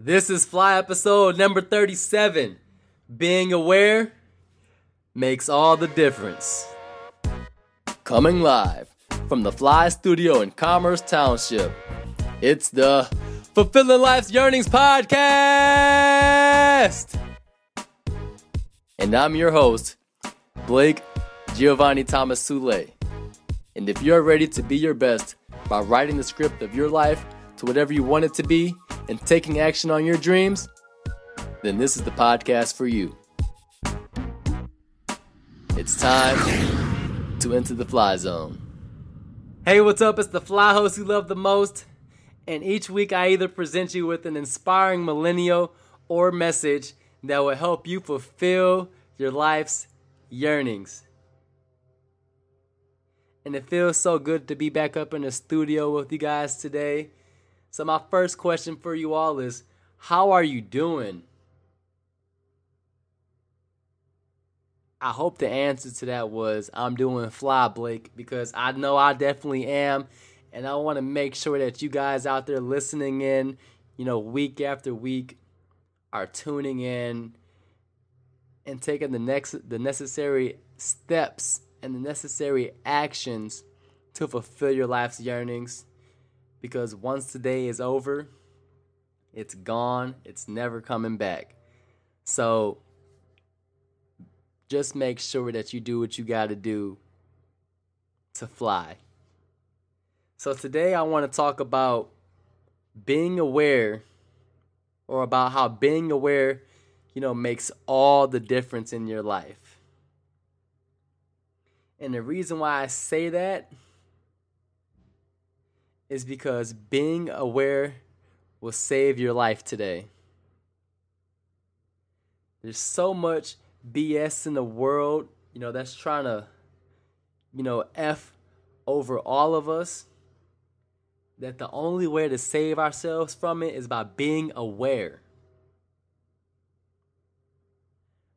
This is Fly episode number 37. Being aware makes all the difference. Coming live from the Fly Studio in Commerce Township, it's the Fulfilling Life's Yearnings Podcast! And I'm your host, Blake Giovanni Thomas Sule. And if you're ready to be your best by writing the script of your life to whatever you want it to be and taking action on your dreams, then this is the podcast for you. It's time to enter the fly zone. Hey, what's up? It's the fly host you love the most. And each week I either present you with an inspiring millennial or message that will help you fulfill your life's yearnings. And it feels so good to be back up in the studio with you guys today. So, my first question for you all is How are you doing? I hope the answer to that was I'm doing fly, Blake, because I know I definitely am. And I want to make sure that you guys out there listening in, you know, week after week, are tuning in and taking the next the necessary steps and the necessary actions to fulfill your life's yearnings because once the day is over it's gone it's never coming back. So just make sure that you do what you got to do to fly. So today i want to talk about being aware or about how being aware you know makes all the difference in your life. And the reason why I say that is because being aware will save your life today. There's so much BS in the world, you know, that's trying to, you know, F over all of us. That the only way to save ourselves from it is by being aware.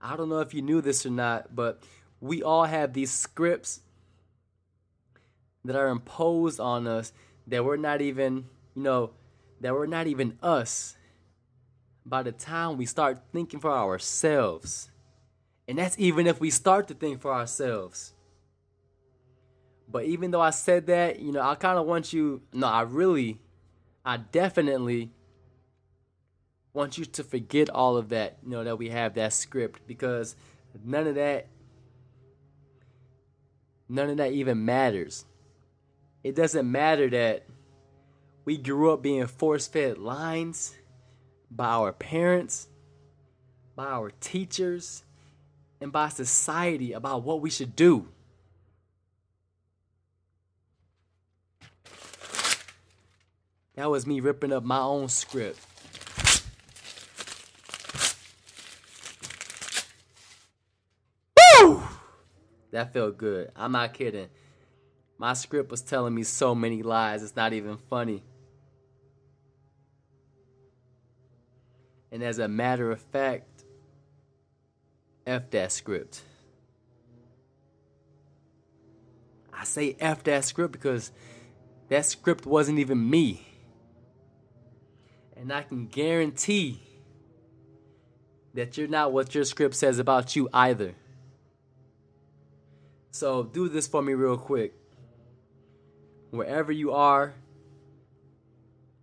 I don't know if you knew this or not, but we all have these scripts that are imposed on us that we're not even, you know, that we're not even us by the time we start thinking for ourselves. And that's even if we start to think for ourselves. But even though I said that, you know, I kind of want you, no, I really, I definitely want you to forget all of that, you know, that we have that script because none of that none of that even matters. It doesn't matter that we grew up being force fed lines by our parents, by our teachers, and by society about what we should do. That was me ripping up my own script. Woo! That felt good. I'm not kidding. My script was telling me so many lies, it's not even funny. And as a matter of fact, F that script. I say F that script because that script wasn't even me. And I can guarantee that you're not what your script says about you either. So do this for me real quick. Wherever you are,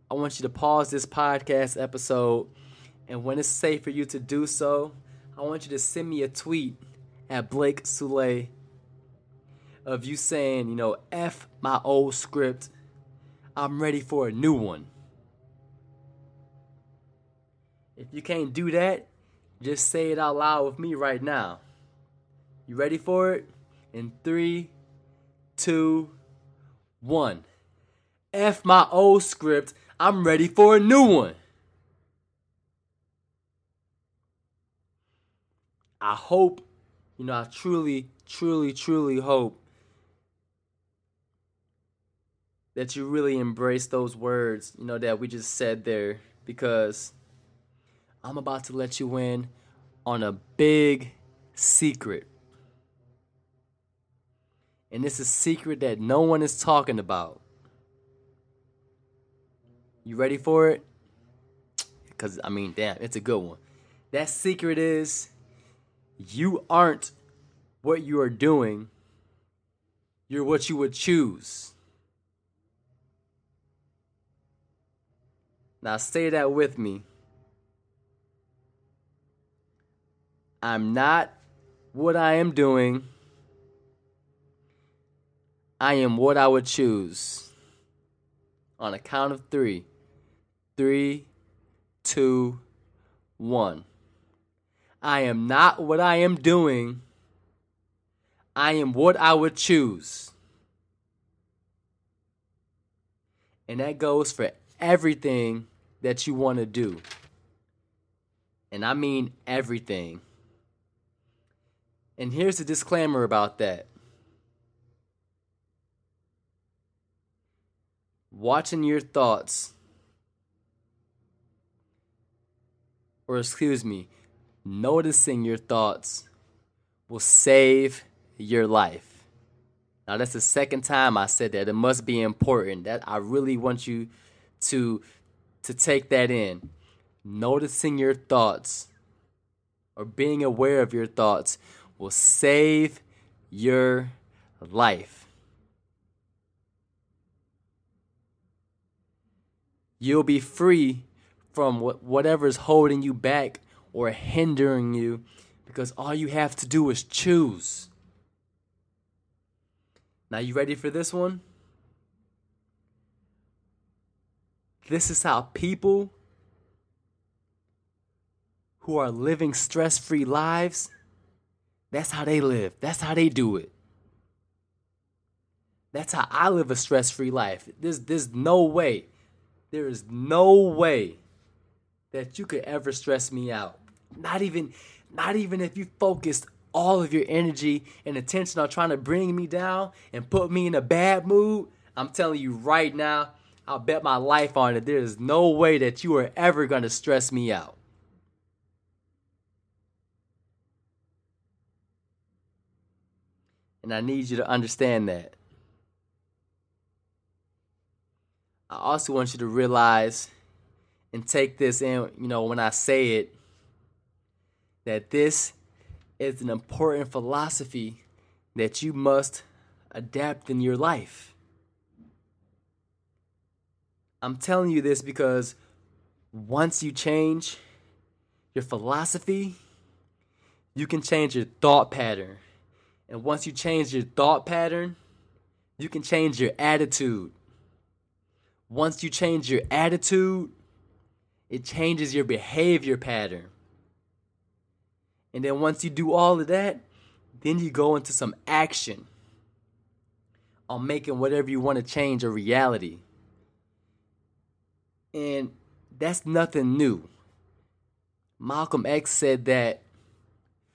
I want you to pause this podcast episode. And when it's safe for you to do so, I want you to send me a tweet at Blake Sule of you saying, you know, F my old script. I'm ready for a new one. If you can't do that, just say it out loud with me right now. You ready for it? in three, two, one. F my old script. I'm ready for a new one. I hope, you know, I truly, truly, truly hope that you really embrace those words, you know, that we just said there because I'm about to let you in on a big secret. And it's a secret that no one is talking about. You ready for it? because I mean, damn, it's a good one. That secret is you aren't what you are doing, you're what you would choose. Now, say that with me. I'm not what I am doing. I am what I would choose. On a count of three. Three, two, one. I am not what I am doing. I am what I would choose. And that goes for everything that you want to do. And I mean everything. And here's a disclaimer about that. Watching your thoughts, or excuse me, noticing your thoughts will save your life. Now that's the second time I said that. It must be important. That I really want you to to take that in. Noticing your thoughts or being aware of your thoughts will save your life. You'll be free from whatever's holding you back or hindering you because all you have to do is choose. Now, you ready for this one? This is how people who are living stress free lives, that's how they live. That's how they do it. That's how I live a stress free life. There's, there's no way, there is no way that you could ever stress me out. Not even, not even if you focused all of your energy and attention on trying to bring me down and put me in a bad mood. I'm telling you right now, I'll bet my life on it. There is no way that you are ever going to stress me out. And I need you to understand that. I also want you to realize and take this in, you know, when I say it, that this is an important philosophy that you must adapt in your life. I'm telling you this because once you change your philosophy, you can change your thought pattern. And once you change your thought pattern, you can change your attitude. Once you change your attitude, it changes your behavior pattern. And then once you do all of that, then you go into some action on making whatever you want to change a reality. And that's nothing new. Malcolm X said that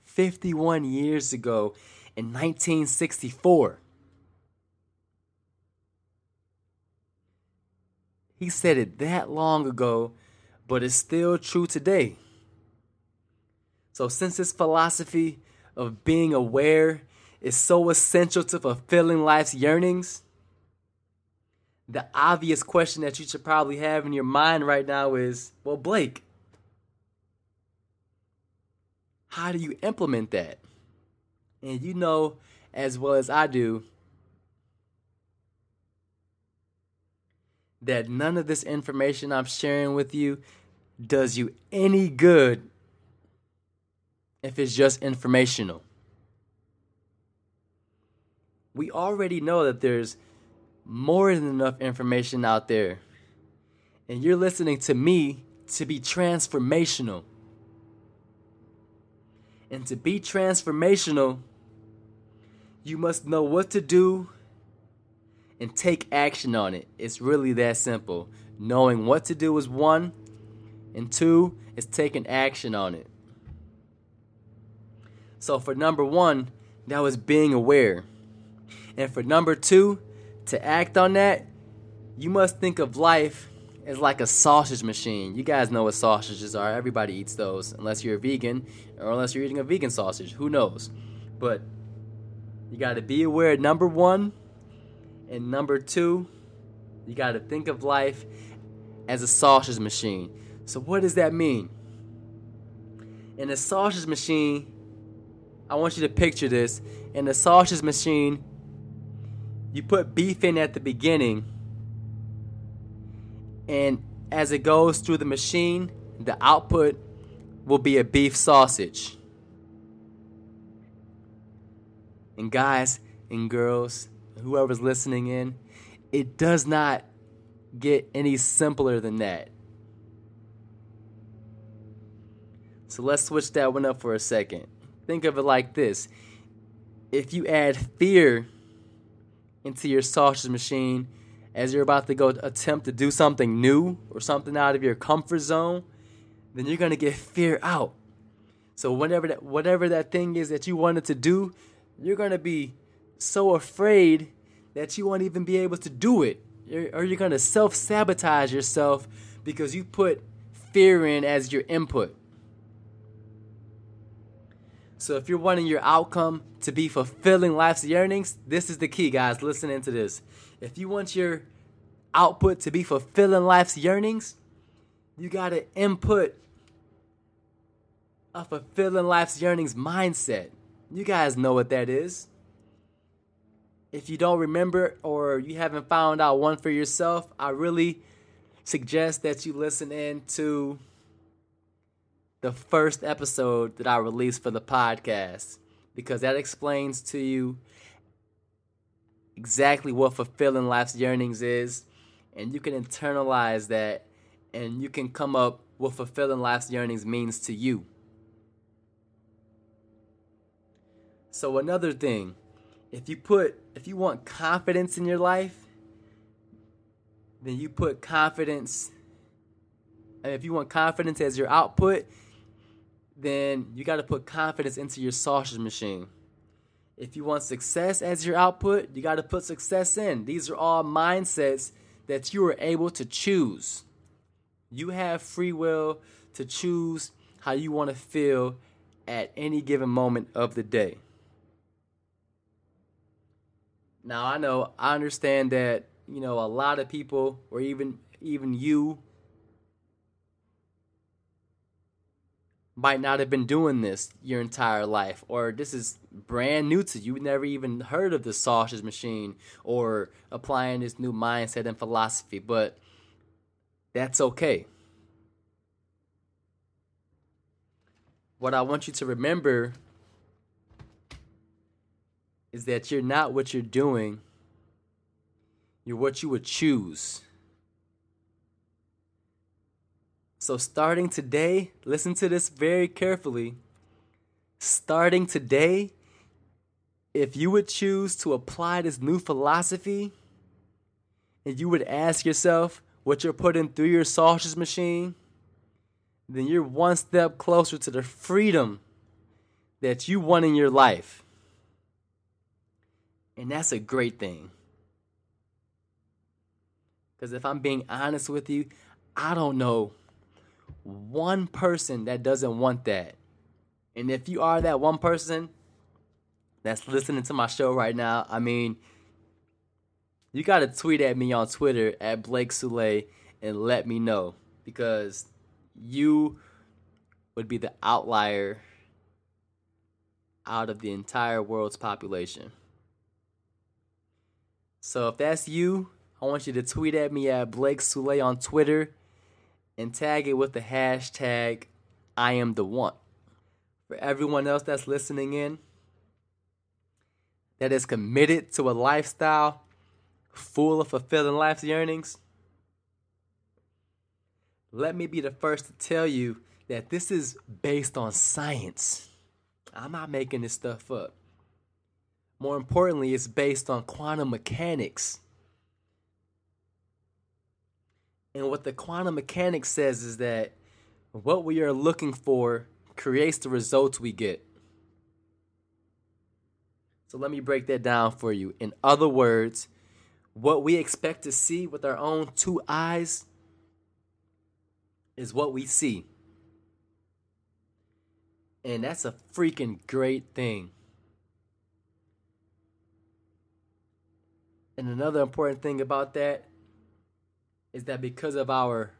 51 years ago in 1964. He said it that long ago, but it's still true today. So, since this philosophy of being aware is so essential to fulfilling life's yearnings, the obvious question that you should probably have in your mind right now is well, Blake, how do you implement that? And you know as well as I do that none of this information I'm sharing with you does you any good if it's just informational. We already know that there's more than enough information out there. And you're listening to me to be transformational. And to be transformational, you must know what to do and take action on it. It's really that simple. Knowing what to do is one, and two is taking action on it. So, for number one, that was being aware. And for number two, to act on that, you must think of life as like a sausage machine. You guys know what sausages are. Everybody eats those, unless you're a vegan or unless you're eating a vegan sausage. Who knows? But you got to be aware, number one, and number two, you got to think of life as a sausage machine. So, what does that mean? In a sausage machine, I want you to picture this. In a sausage machine, you put beef in at the beginning, and as it goes through the machine, the output will be a beef sausage. And guys and girls, whoever's listening in, it does not get any simpler than that. So let's switch that one up for a second. Think of it like this if you add fear into your sausage machine as you're about to go attempt to do something new or something out of your comfort zone, then you're going to get fear out. So whenever that whatever that thing is that you wanted to do, you're going to be so afraid that you won't even be able to do it. or you're going to self-sabotage yourself because you put fear in as your input. So if you're wanting your outcome to be fulfilling life's yearnings, this is the key, guys. Listen into this. If you want your output to be fulfilling life's yearnings, you got to input a fulfilling life's yearnings mindset. You guys know what that is. If you don't remember or you haven't found out one for yourself, I really suggest that you listen in to the first episode that I released for the podcast because that explains to you exactly what fulfilling life's yearnings is and you can internalize that and you can come up what fulfilling life's yearnings means to you. So another thing, if you put if you want confidence in your life, then you put confidence and if you want confidence as your output, then you got to put confidence into your sausage machine. If you want success as your output, you got to put success in. These are all mindsets that you are able to choose. You have free will to choose how you want to feel at any given moment of the day. Now, I know, I understand that, you know, a lot of people, or even even you might not have been doing this your entire life, or this is brand new to you. You never even heard of the sausage machine or applying this new mindset and philosophy, but that's okay. What I want you to remember is that you're not what you're doing, you're what you would choose. So, starting today, listen to this very carefully. Starting today, if you would choose to apply this new philosophy and you would ask yourself what you're putting through your sausage machine, then you're one step closer to the freedom that you want in your life. And that's a great thing. Because if I'm being honest with you, I don't know one person that doesn't want that. And if you are that one person that's listening to my show right now, I mean, you got to tweet at me on Twitter at Blake Soule and let me know because you would be the outlier out of the entire world's population. So if that's you, I want you to tweet at me at Blake Soule on Twitter and tag it with the hashtag I am the one. For everyone else that's listening in, that is committed to a lifestyle full of fulfilling life's yearnings, let me be the first to tell you that this is based on science. I'm not making this stuff up. More importantly, it's based on quantum mechanics. And what the quantum mechanics says is that what we are looking for creates the results we get. So let me break that down for you. In other words, what we expect to see with our own two eyes is what we see. And that's a freaking great thing. And another important thing about that is that because of our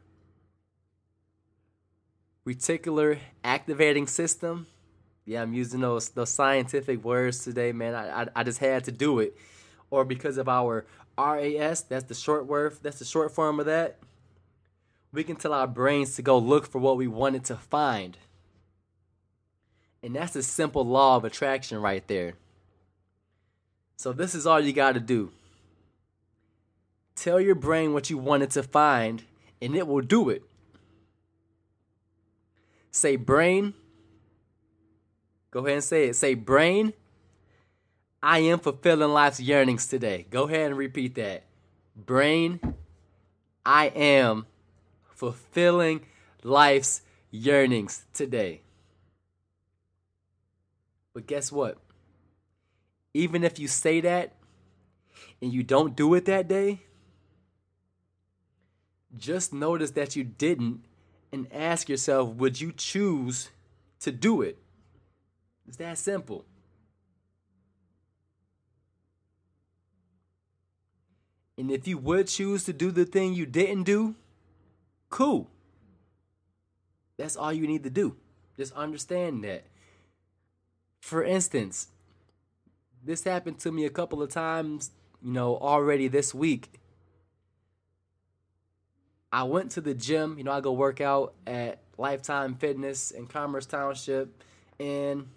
reticular activating system. Yeah, I'm using those those scientific words today, man. I, I, I just had to do it. Or because of our RAS, that's the short word, that's the short form of that. We can tell our brains to go look for what we wanted to find. And that's a simple law of attraction right there. So this is all you got to do. Tell your brain what you wanted to find, and it will do it. Say, brain. Go ahead and say it. Say, brain. I am fulfilling life's yearnings today. Go ahead and repeat that. Brain, I am fulfilling life's yearnings today. But guess what? Even if you say that and you don't do it that day, just notice that you didn't and ask yourself, would you choose to do it? It's that simple. And if you would choose to do the thing you didn't do, cool. That's all you need to do. Just understand that. For instance, this happened to me a couple of times, you know, already this week. I went to the gym. You know, I go work out at Lifetime Fitness in Commerce Township, and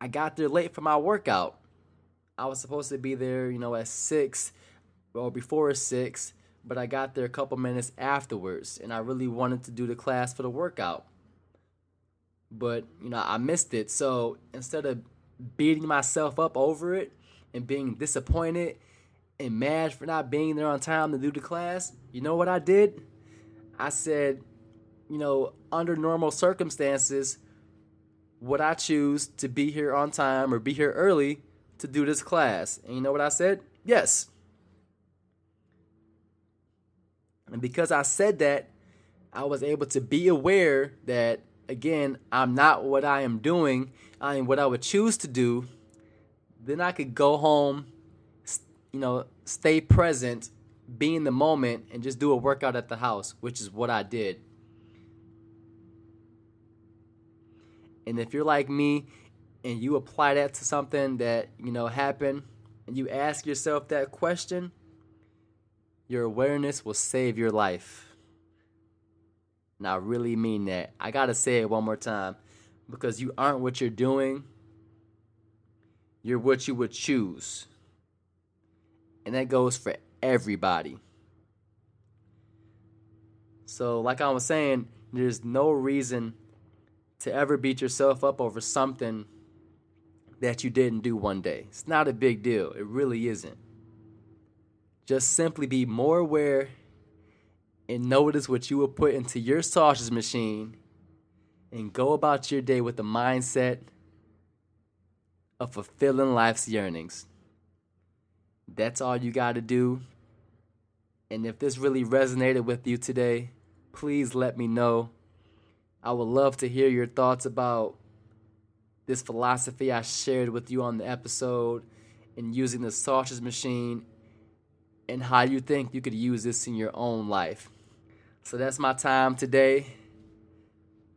I got there late for my workout. I was supposed to be there, you know, at six or before six, but I got there a couple minutes afterwards, and I really wanted to do the class for the workout. But you know, I missed it. So instead of beating myself up over it and being disappointed and mad for not being there on time to do the class, you know what I did? I said, you know, under normal circumstances, would I choose to be here on time or be here early to do this class? And you know what I said? Yes. And because I said that, I was able to be aware that, again, I'm not what I am doing, I am what I would choose to do. Then I could go home you know, stay present, be in the moment, and just do a workout at the house, which is what I did. And if you're like me and you apply that to something that, you know, happened and you ask yourself that question, your awareness will save your life. And I really mean that. I got to say it one more time because you aren't what you're doing, you're what you would choose. And that goes for everybody. So, like I was saying, there's no reason to ever beat yourself up over something that you didn't do one day. It's not a big deal. It really isn't. Just simply be more aware and notice what you will put into your sausage machine and go about your day with the mindset of fulfilling life's yearnings. That's all you got to do. And if this really resonated with you today, please let me know. I would love to hear your thoughts about this philosophy I shared with you on the episode and using the sausage machine and how you think you could use this in your own life. So that's my time today.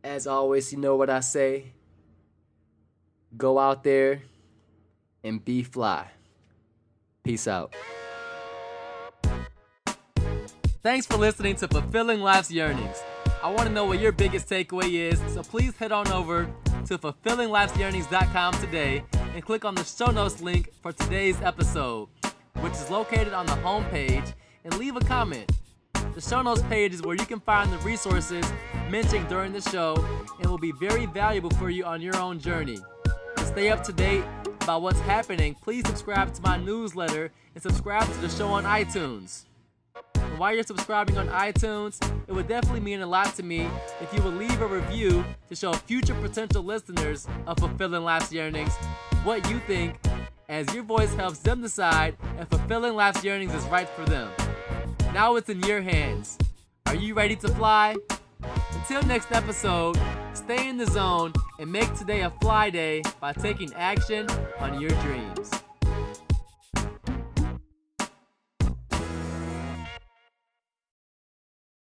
As always, you know what I say go out there and be fly. Peace out. Thanks for listening to Fulfilling Life's Yearnings. I want to know what your biggest takeaway is, so please head on over to fulfillinglife'syearnings.com today and click on the show notes link for today's episode, which is located on the home page, and leave a comment. The show notes page is where you can find the resources mentioned during the show and will be very valuable for you on your own journey. To stay up to date, about what's happening, please subscribe to my newsletter and subscribe to the show on iTunes. And while you're subscribing on iTunes, it would definitely mean a lot to me if you would leave a review to show future potential listeners of Fulfilling Life's Yearnings what you think, as your voice helps them decide if Fulfilling Life's Yearnings is right for them. Now it's in your hands. Are you ready to fly? Until next episode, stay in the zone and make today a fly day by taking action on your dreams.